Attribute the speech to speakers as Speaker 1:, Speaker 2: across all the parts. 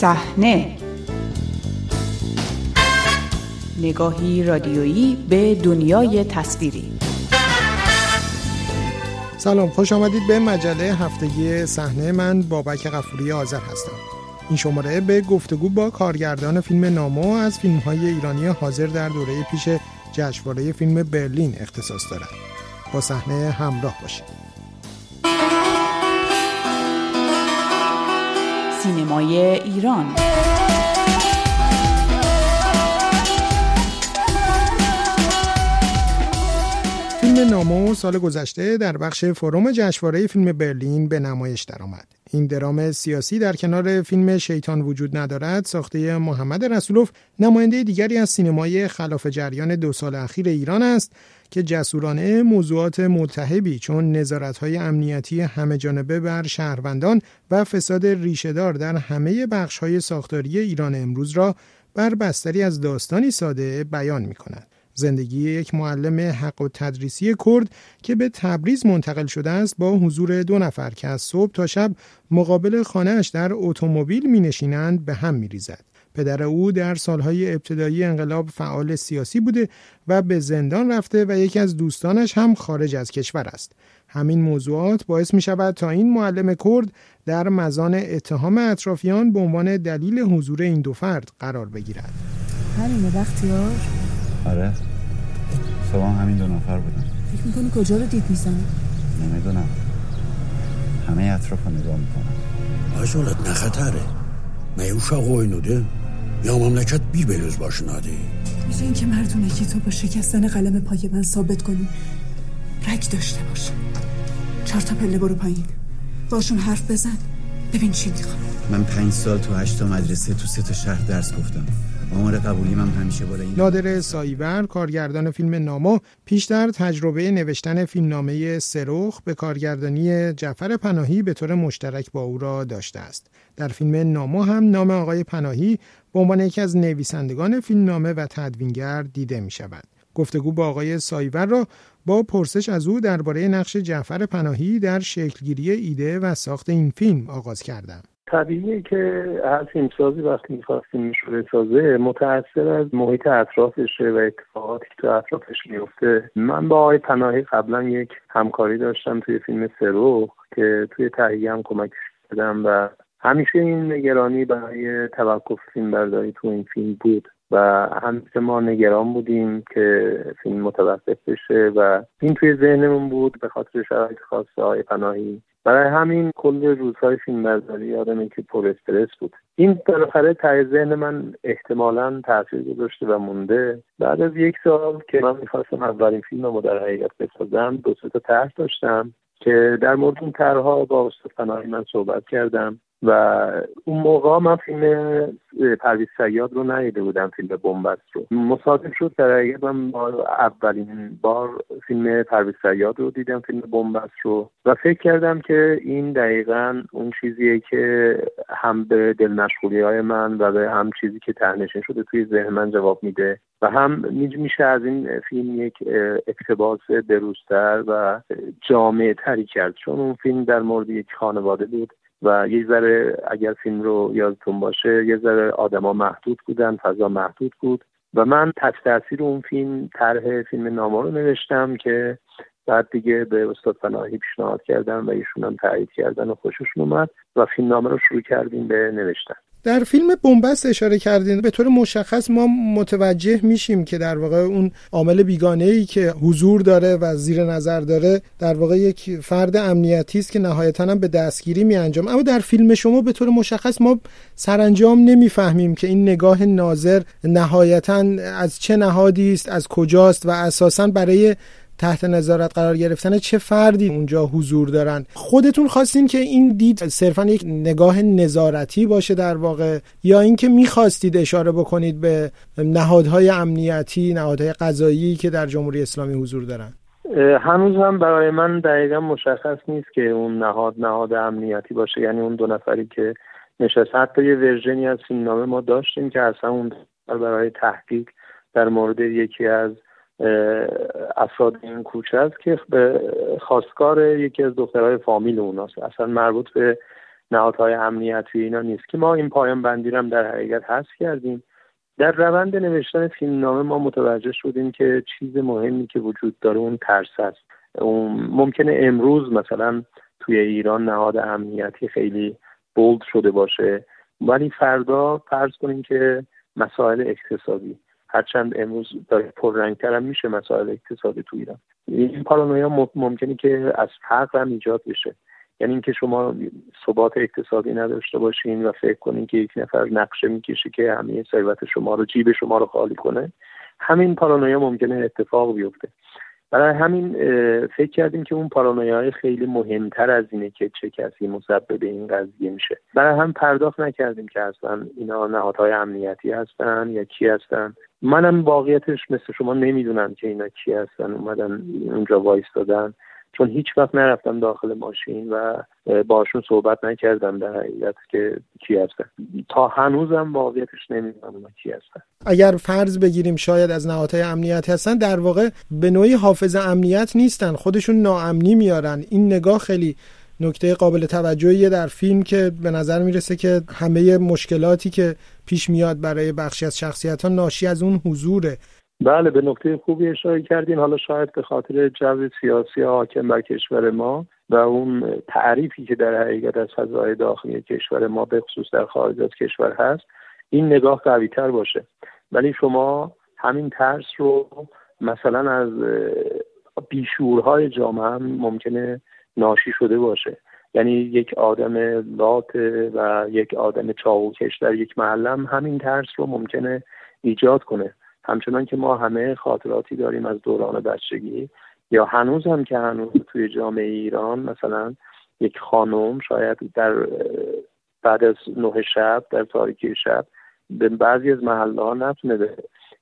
Speaker 1: صحنه. نگاهی رادیویی به دنیای تصویری.
Speaker 2: سلام خوش آمدید به مجله هفتگی صحنه. من بابک غفوری آذر هستم. این شماره به گفتگو با کارگردان فیلم نامو از فیلم های ایرانی حاضر در دوره پیش جشنواره فیلم برلین اختصاص دارد. با صحنه همراه باشید.
Speaker 1: سینمای ایران
Speaker 2: فیلم نامو سال گذشته در بخش فروم جشنواره فیلم برلین به نمایش درآمد. این درام سیاسی در کنار فیلم شیطان وجود ندارد ساخته محمد رسولوف نماینده دیگری از سینمای خلاف جریان دو سال اخیر ایران است که جسورانه موضوعات ملتهبی چون نظارت‌های امنیتی همه جانبه بر شهروندان و فساد ریشهدار در همه بخش‌های ساختاری ایران امروز را بر بستری از داستانی ساده بیان می کند. زندگی یک معلم حق و تدریسی کرد که به تبریز منتقل شده است با حضور دو نفر که از صبح تا شب مقابل خانهاش در اتومبیل می نشینند به هم می ریزد. پدر او در سالهای ابتدایی انقلاب فعال سیاسی بوده و به زندان رفته و یکی از دوستانش هم خارج از کشور است. همین موضوعات باعث می شود تا این معلم کرد در مزان اتهام اطرافیان به عنوان دلیل حضور این دو فرد قرار بگیرد.
Speaker 3: همینه بختیار؟
Speaker 4: آره سوام همین دو نفر بودن.
Speaker 3: فکر می‌کنی کجا رو دید می‌زنه؟
Speaker 4: نمی‌دونم. همه اطراف رو نگاه می‌کنم.
Speaker 5: Ayşolat ne xətəri? Məyə uşaq oyunudur? Ya məmləkət bir belöz başınadır.
Speaker 3: میشه اینکه مردونگی تو با شکستن قلم پای من ثابت کنی. رگ داشته باش. چهار تا پله برو پایین. باشون حرف بزن. ببین چی می‌خوام.
Speaker 4: من پنج سال تو هشتا مدرسه تو سه تا شهر درس گفتم. آمار قبولی من همیشه بالا این.
Speaker 2: نادر سایبر کارگردان فیلم نامو پیشتر تجربه نوشتن فیلمنامه سروخ به کارگردانی جعفر پناهی به طور مشترک با او را داشته است. در فیلم نامو هم نام آقای پناهی به عنوان یکی از نویسندگان فیلمنامه و تدوینگر دیده می شود. گفتگو با آقای سایور را با پرسش از او درباره نقش جعفر پناهی در شکلگیری ایده و ساخت این فیلم آغاز کردم.
Speaker 6: طبیعیه که هر فیلمسازی وقتی می‌خواد فیلمش رو بسازه متأثر از محیط اطرافشه و اتفاقاتی تو اطرافش میفته من با آقای پناهی قبلا یک همکاری داشتم توی فیلم سرو که توی تهیه هم کمک کردم و همیشه این نگرانی برای توقف فیلم برداری تو این فیلم بود و همیشه ما نگران بودیم که فیلم متوقف بشه و این توی ذهنمون بود به خاطر شرایط خاص آقای پناهی. برای همین کل روزهای فیلم برداری یادمه که پر استرس بود. این بالاخره ته ذهن من احتمالا تاثیر گذاشته و مونده. بعد از یک سال که من می‌خواستم اولین فیلم رو در حقیقت بسازم دو تا طرح داشتم که در مورد این طرحها با استاد من صحبت کردم. و اون موقع من فیلم پرویز سیاد رو ندیده بودم فیلم بنبست رو. مصادف شد در من با اولین بار فیلم پرویز سیاد رو دیدم فیلم بنبست رو. و فکر کردم که این دقیقا اون چیزیه که هم به دل های من و به هم چیزی که تهنشین شده توی ذهن من جواب میده و هم میشه از این فیلم یک اقتباس بروزتر و جامعه تری کرد. چون اون فیلم در مورد یک خانواده بود. و یه ذره اگر فیلم رو یادتون باشه یه ذره آدما محدود بودن فضا محدود بود و من تحت تاثیر اون فیلم طرح فیلم نامه رو نوشتم که بعد دیگه به استاد پناهی پیشنهاد کردم و ایشون هم تایید کردن و خوششون اومد و فیلم نامه رو شروع کردیم به نوشتن.
Speaker 2: در فیلم بنبست اشاره کردین به طور مشخص ما متوجه میشیم که در واقع اون عامل بیگانه ای که حضور داره و زیر نظر داره در واقع یک فرد امنیتی است که نهایتا هم به دستگیری می انجام اما در فیلم شما به طور مشخص ما سرانجام نمی‌فهمیم که این نگاه ناظر نهایتا از چه نهادی است از کجاست و اساسا برای تحت نظارت قرار گرفتن چه فردی اونجا حضور دارن؟ خودتون خواستین که این دید صرفا یک نگاه نظارتی باشه در واقع یا اینکه می‌خواستید اشاره بکنید به نهادهای امنیتی نهادهای قضایی که در جمهوری اسلامی حضور دارن؟
Speaker 6: هنوز هم برای من دقیقا مشخص نیست که اون نهاد نهاد امنیتی باشه. یعنی اون دو نفری که نشست حتی یه ورژنی از فیلمنامه ما داشتیم که اصلا اون برای تحقیق در مورد یکی از افراد این کوچه است که به خواستگار یکی از دخترهای فامیل اوناست اصلا مربوط به نهادهای امنیتی اینا نیست که ما این پایان بندی هم در حقیقت حذف کردیم. در روند نوشتن فیلمنامه ما متوجه شدیم که چیز مهمی که وجود داره اون ترس است. ممکنه امروز مثلا توی ایران نهاد امنیتی خیلی بولد شده باشه ولی فردا فرض کنیم که مسائل اقتصادی. هرچند امروز داره پررنگتر هم میشه مسائل اقتصادی تو ایران. این پارانویا ممکنه که از فقر هم ایجاد بشه. یعنی اینکه شما ثبات اقتصادی نداشته باشین و فکر کنین که یک نفر نقشه می‌کشه که همه ثروت شما رو جیب شما رو خالی کنه همین پارانویا ممکنه اتفاق بیفته. برای همین فکر کردیم که اون پارانویای خیلی مهمتر از اینه که چه کسی مسبب این قضیه میشه. برای هم پرداخت نکردیم که اصلا اینا نهادهای امنیتی هستن یا کی هستن. منم واقعیتش مثل شما نمی‌دونم که اینا کی هستن. اومدن اونجا وایستادن. چون هیچ وقت نرفتم داخل ماشین و باشون صحبت نکردم در حقیقت که کی هستن. تا هنوزم واقعیتش نمی‌دونم کی هستن.
Speaker 2: اگر فرض بگیریم شاید از نهادهای امنیت هستن در واقع به نوعی حافظ امنیت نیستن خودشون ناامنی میارن. این نگاه خیلی نکته قابل توجهیه در فیلم که به نظر می‌رسه که همه مشکلاتی که پیش میاد برای بخشی از شخصیت ها ناشی از اون حضوره.
Speaker 6: بله به نکته خوبی اشاره کردین. حالا شاید به خاطر جو سیاسی حاکم بر کشور ما و اون تعریفی که در حقیقت از فضای داخلی کشور ما به خصوص در خارج از کشور هست این نگاه قوی تر باشه. ولی شما همین ترس رو مثلا از بیشورهای جامعه هم ممکنه ناشی شده باشه. یعنی یک آدم لات و یک آدم چاوکش در یک معلم همین ترس رو ممکنه ایجاد کنه. همچنان که ما همه خاطراتی داریم از دوران بچگی یا هنوز هم که هنوز توی جامعه ایران مثلا یک خانم شاید در بعد از نه شب در تاریکی شب به بعضی از محله ها نتونه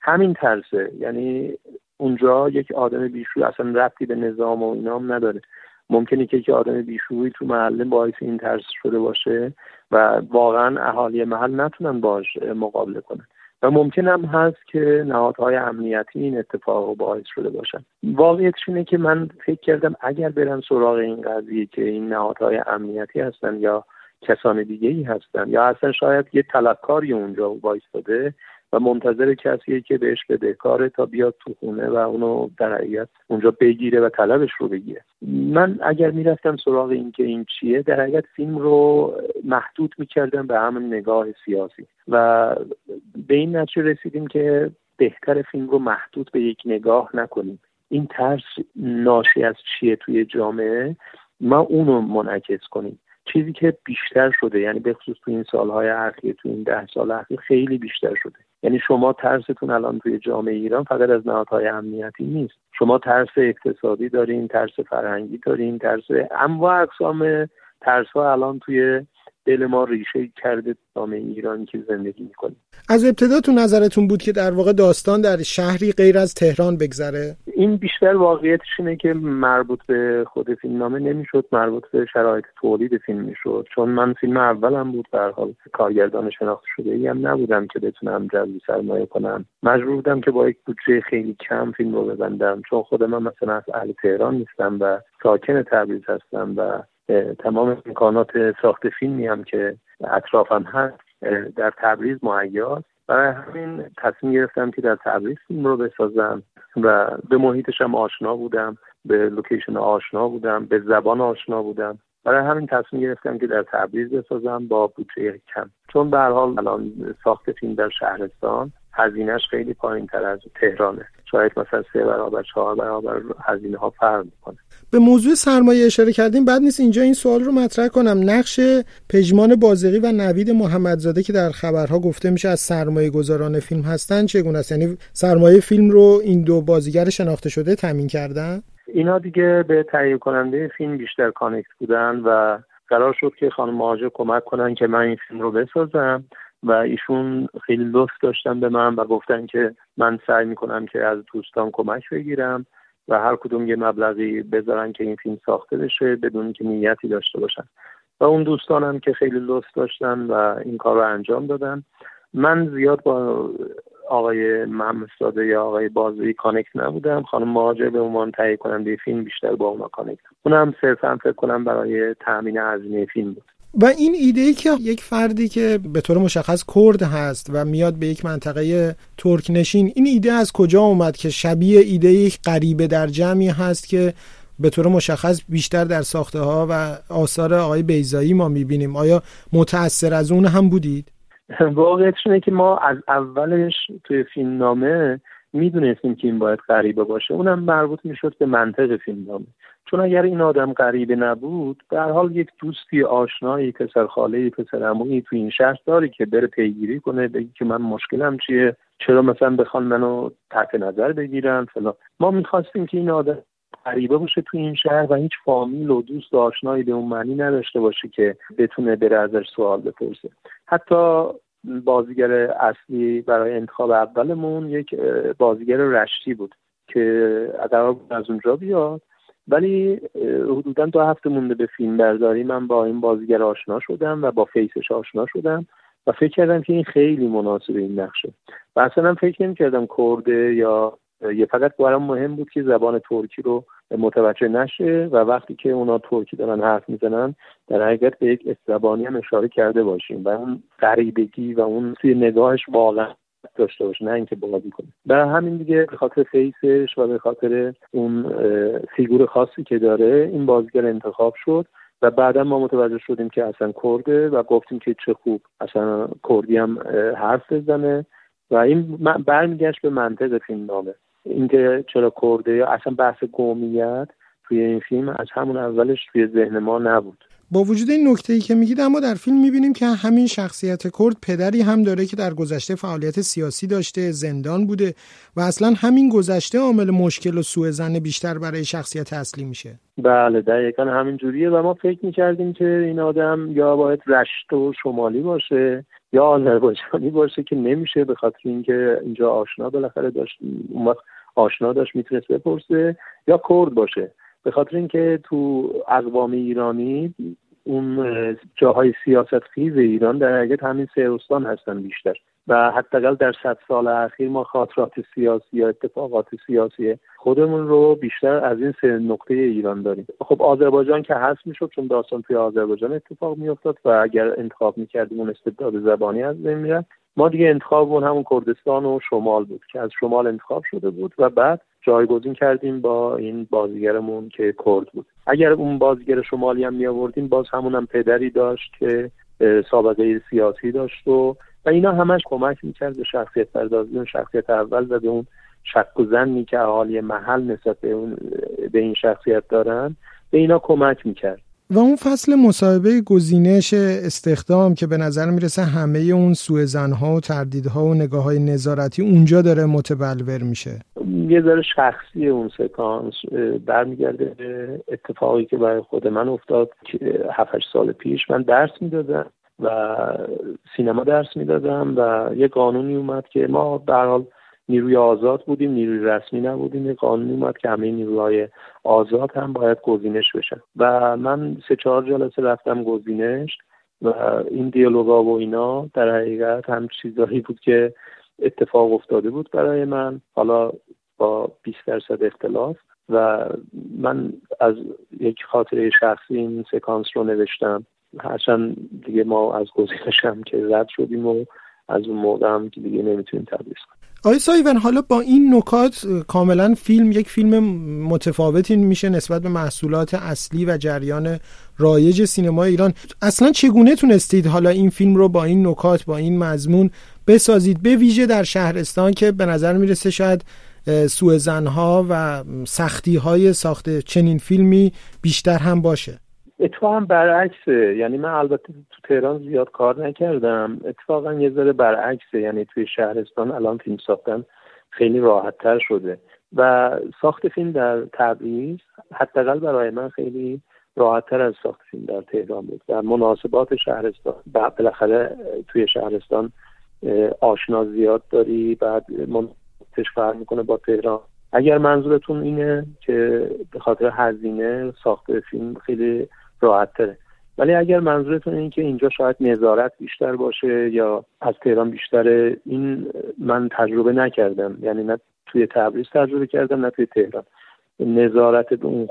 Speaker 6: همین ترسه. یعنی اونجا یک آدم بیشوی اصلا ربطی به نظام و اینام نداره. ممکنه که یک آدم بیشوی تو محله باعث این ترس شده باشه و واقعا اهالی محل نتونن باش مقابله کنن. و ممکن هم هست که نهادهای امنیتی این اتفاق رو باعث شده باشن. واقعیتش اینه که من فکر کردم اگر برم سراغ این قضیه که این نهادهای امنیتی هستن یا کسان دیگه ای هستن یا اصلا شاید یه طلبکاری اونجا وایستاده و منتظر کسیه که بهش بده. کاره تا بیاد تو خونه و اونو در حقیقت اونجا بگیره و طلبش رو بگیره. من اگر می‌رفتم سراغ این که این چیه در حقیقت فیلم رو محدود می‌کردم به همون نگاه سیاسی. و به این نتیجه رسیدیم که بهتر فیلم رو محدود به یک نگاه نکنیم. این ترس ناشی از چیه توی جامعه؟ ما اونو منعکس کنیم. چیزی که بیشتر شده یعنی به خصوص تو این سالهای اخیر تو این ده سال اخیر خیلی بیشتر شده. یعنی شما ترستون الان توی جامعه ایران فقط از نهادهای امنیتی نیست. شما ترس اقتصادی دارین ترس فرهنگی دارین ترس انواع اقسام ترس ها الان توی دل ما ریشه کرده جامعه ایرانی که زندگی می‌کنیم.
Speaker 2: از ابتدا تو نظرتون بود که در واقع داستان در شهری غیر از تهران بگذره؟
Speaker 6: این بیشتر واقعیتش اینه که مربوط به خود فیلم نامه نمی‌شد مربوط به شرایط تولید فیلم می‌شد. چون من فیلم اولم بود در حال کارگردان شناخته شده ای هم نبودم که بتونم جذب سرمایه کنم. مجبور بودم که با یک بودجه خیلی کم فیلم رو ببندم. چون خود من مثلا از اهل تهران نیستم و ساکن تبریز هستم و تمام امکانات ساخت فیلمی هم که اطرافم هست در تبریز مهیاست. برای همین تصمیم گرفتم که در تبریز فیلم رو بسازم و به محیطش هم آشنا بودم به لوکیشن آشنا بودم به زبان آشنا بودم. برای همین تصمیم گرفتم که در تبریز بسازم با بودجه کم. چون به حال الان ساخت فیلم در شهرستان هزینهش خیلی پایین تر از تهرانه. شاید مثلا سه برابر چهار برابر هزینه ها فرق می‌کنه.
Speaker 2: به موضوع سرمایه اشاره کردیم بعد نیست اینجا این سوال رو مطرح کنم. نقش پژمان بازقی و نوید محمدزاده که در خبرها گفته میشه از سرمایه گذاران فیلم هستن چگونه است؟ یعنی سرمایه فیلم رو این دو بازیگر شناخته شده تامین کردن؟
Speaker 6: اینا دیگه به تهیه کننده فیلم بیشتر کانکت بودن و قرار شد که خانم مهاجر کمک کنن که من این فیلم رو بسازم. و ایشون خیلی لطف داشتن به من و گفتن که من سعی می‌کنم که از دوستان کمک بگیرم و هر کدوم یه مبلغی بذارن که این فیلم ساخته بشه بدون که نیتی داشته باشن. و اون دوستانم که خیلی لطف داشتن و این کار رو انجام دادن. من زیاد با آقای محمد ساده یا آقای بازوی connect نبودم. خانم مهاجر به عنوان تهیه کننده فیلم بیشتر با اونا connect اونم صرفا فکر کنم برای تامین هزینه فیلم بود.
Speaker 2: و این ایده ای که یک فردی که به طور مشخص کرد هست و میاد به یک منطقه ترک نشین این ایده از کجا اومد که شبیه ایده یک غریبه در جمعی هست که به طور مشخص بیشتر در ساخته ها و آثار آقای بیزایی ما می‌بینیم آیا متأثر از اون هم بودید؟
Speaker 6: واقعیتش اینه که ما از اولش توی فیلم نامه می‌دونستیم که این باید غریبه باشه. اونم مربوط می‌شد به منطق فیلم نامه. چون اگر این آدم غریبه نبود در حال یک دوستی آشنایی پسر خاله پسر عمویی تو این شهر داری که بره پیگیری کنه بگی که من مشکلم چیه چرا مثلا بخوان منو تحت نظر بگیرن فلان. ما می‌خواستیم که این آدم غریبه باشه تو این شهر و هیچ فامیل و دوست و آشنایی به اون معنی نداشته باشه که بتونه بره ازش سوال بپرسه. حتی بازیگر اصلی برای انتخاب اولمون یک بازیگر رشتی بود که قرار از اونجا بیاد. ولی حدودا دو هفته مونده به فیلم برداری. من با این بازیگر آشنا شدم و با فیسش آشنا شدم و فکر کردم که این خیلی مناسب این نقشه. و اصلا فکر نمی کردم کرده یا یه فقط برام مهم بود که زبان ترکی رو متوجه نشه و وقتی که اونا ترکی دارن حرف می‌زنن در حقیقت به یک زبانی هم اشاره کرده باشیم و اون غریبگی و اون توی نگاهش واقعا داشته باشه نه اینکه بازی کنه. برای همین دیگه به خاطر فیسش و به خاطر اون فیگور خاصی که داره این بازیگر انتخاب شد و بعدا ما متوجه شدیم که اصلا کرده و گفتیم که چه خوب اصلا کردی هم حرف بزنه و این برمیگشت به منطق فیلم نامه. اینکه چرا کرده یا اصلا بحث قومیت توی این فیلم از همون اولش توی ذهن ما نبود.
Speaker 2: با وجود این نکته ای که میگید اما در فیلم می‌بینیم که همین شخصیت کرد پدری هم داره که در گذشته فعالیت سیاسی داشته زندان بوده و اصلا همین گذشته عامل مشکل و سوء زن بیشتر برای شخصیت اصلی میشه.
Speaker 6: بله دقیقا همین جوریه و ما فکر می‌کردیم که این آدم یا باید رشت و شمالی باشه یا آذربایجانی باشه که نمیشه به خاطر اینکه اینجا آشنا بالاخره داشت. اون وقت آشنا داشت می‌تونست بپرسه یا کرد باشه. به خاطر اینکه تو اقوام ایرانی اون جاهای سیاست خیز ایران در حقیقت همین سهرستان هستن بیشتر. و حداقل در صد سال اخیر ما خاطرات سیاسی یا اتفاقات سیاسی خودمون رو بیشتر از این سه نقطه ایران داریم. خب آذربایجان که هست می‌شد چون داستان توی آذربایجان اتفاق میافتاد و اگر انتخاب می‌کردیم اون استبداد زبانی از بین می‌رفت. ما دیگه انتخابمون همون کردستان و شمال بود که از شمال انتخاب شده بود و بعد جایگزین کردیم با این بازیگرمون که کرد بود. اگر اون بازیگر شمالی هم می آوردیم باز همون هم پدری داشت که سابقه سیاسی داشت و و اینا همش کمک می‌کرد به شخصیت پردازی اون شخصیت اول و به اون شک و زنی که اهالی محل نسبت به, اون به این شخصیت دارن به اینا کمک می‌کرد.
Speaker 2: و اون فصل مصاحبه گزینش استخدام که به نظر می‌رسه همه اون سوء زنها و تردیدها و نگاه های نظارتی اونجا داره متبلور میشه.
Speaker 6: یه ذره شخصی اون سکانس برمیگرده به اتفاقی که برای خود من افتاد که 7 سال پیش من درس می‌دادم و سینما درس می‌دادم و یه قانونی اومد که ما به حال نیروی آزاد بودیم نیروی رسمی نبودیم یه قانونی اومد که همه نیروهای آزاد هم باید گزینش بشن. و من سه چهار جلسه رفتم گزینش و این دیالوگا و اینا در حقیقت هم چیزایی بود که اتفاق افتاده بود برای من حالا با 20 درصد اختلاف. و من از یک خاطره شخصی این سکانس رو نوشتم. هرچند دیگه ما از گزینش هم که رد شدیم و از اون موقع هم که دیگه نمی‌تونیم تدریس کنیم.
Speaker 2: آقای سایون حالا با این نکات کاملا فیلم یک فیلم متفاوتی میشه نسبت به محصولات اصلی و جریان رایج سینما ایران. اصلا چگونه تونستید حالا این فیلم رو با این نکات با این مضمون بسازید؟ به ویژه در شهرستان که به نظر می‌رسه شاید سوء زنها و سختی های ساخت چنین فیلمی بیشتر هم باشه.
Speaker 6: اتفاقا برعکسه. یعنی من البته تو تهران زیاد کار نکردم. اتفاقا یه ذره برعکسه. یعنی توی شهرستان الان فیلم ساختن خیلی راحت تر شده. و ساخت فیلم در تبریز حداقل برای من خیلی راحتتر از ساخت فیلم در تهران بود. و مناسبات شهرستان بالاخره توی شهرستان آشنا زیاد داری بعد مناسبتش فرق می‌کنه با تهران. اگر منظورتون اینه که به خاطر هزینه ساخت فیلم خیلی راحت تره ولی اگر منظورتون این که اینجا شاید نظارت بیشتر باشه یا از تهران بیشتره این من تجربه نکردم. یعنی نه توی تبریز تجربه کردم نه توی تهران. نظارت به اون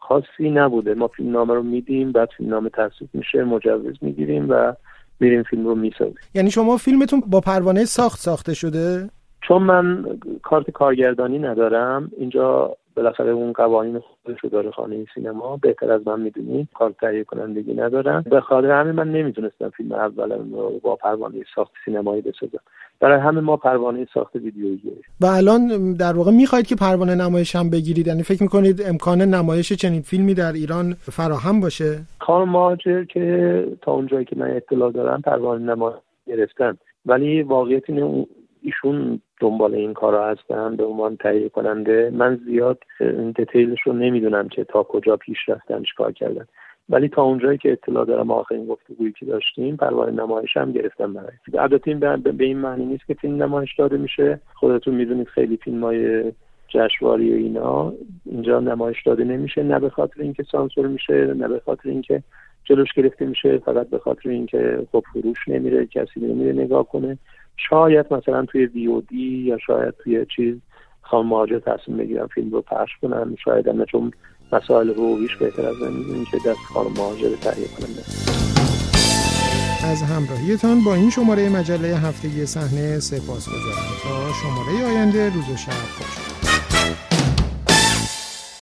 Speaker 6: خاصی نبوده. ما فیلم نامه رو میدیم بعد فیلم نامه تصویب میشه مجوز می‌گیریم و میریم فیلم رو می‌سازیم.
Speaker 2: یعنی شما فیلمتون با پروانه ساخت ساخته شده؟
Speaker 6: چون من کارت کارگردانی ندارم اینجا بالاخره اون قوانین خودش رو داره خانه سینما بهتر از من می‌دونی. کار تهیه کنندگی ندارم به خاطر همین من نمی‌تونستم فیلم اولم رو با پروانه ساخت سینمایی بسازم. برای همه ما پروانه ساخت ویدیویی.
Speaker 2: و الان در واقع می‌خواید که پروانه نمایش هم بگیرید. یعنی فکر می‌کنید امکان نمایش چنین فیلمی در ایران فراهم باشه؟
Speaker 6: کار ماجر که تا اونجایی که من اطلاع دارم پروانه نمایش گرفتن. ولی واقعیت اینه ایشون دنبال این کارا هستن به عنوان تهیه کننده. من زیاد دیتیلش رو نمی‌دونم که تا کجا پیش رفتن چیکار کردن. ولی تا اونجایی که اطلاع دارم آخرین گفتگویی که داشتیم پروانه نمایش هم گرفتم برای. البته این به این معنی نیست که فیلم نمایش داده میشه. خودتون می‌دونید خیلی فیلم های و اینا اینجا نمایش داده نمیشه. نه به خاطر اینکه سانسور میشه نه به خاطر اینکه جلوش گرفته میشه فقط به خاطر اینکه خب فروش نمیره کسی نمیره نگاه کنه. شاید مثلا توی وی یا شاید توی چیز خان مهاجر تصمیم بگیرم فیلم رو پخش کنم شاید هم چون مسائل رویش بهتر از می‌دونیم که دست خان مهاجر تهیه کننده.
Speaker 2: از همراهیتان با این شماره مجله هفتگی صحنه سپاس گذارم تا شماره آینده روز و شب خوش.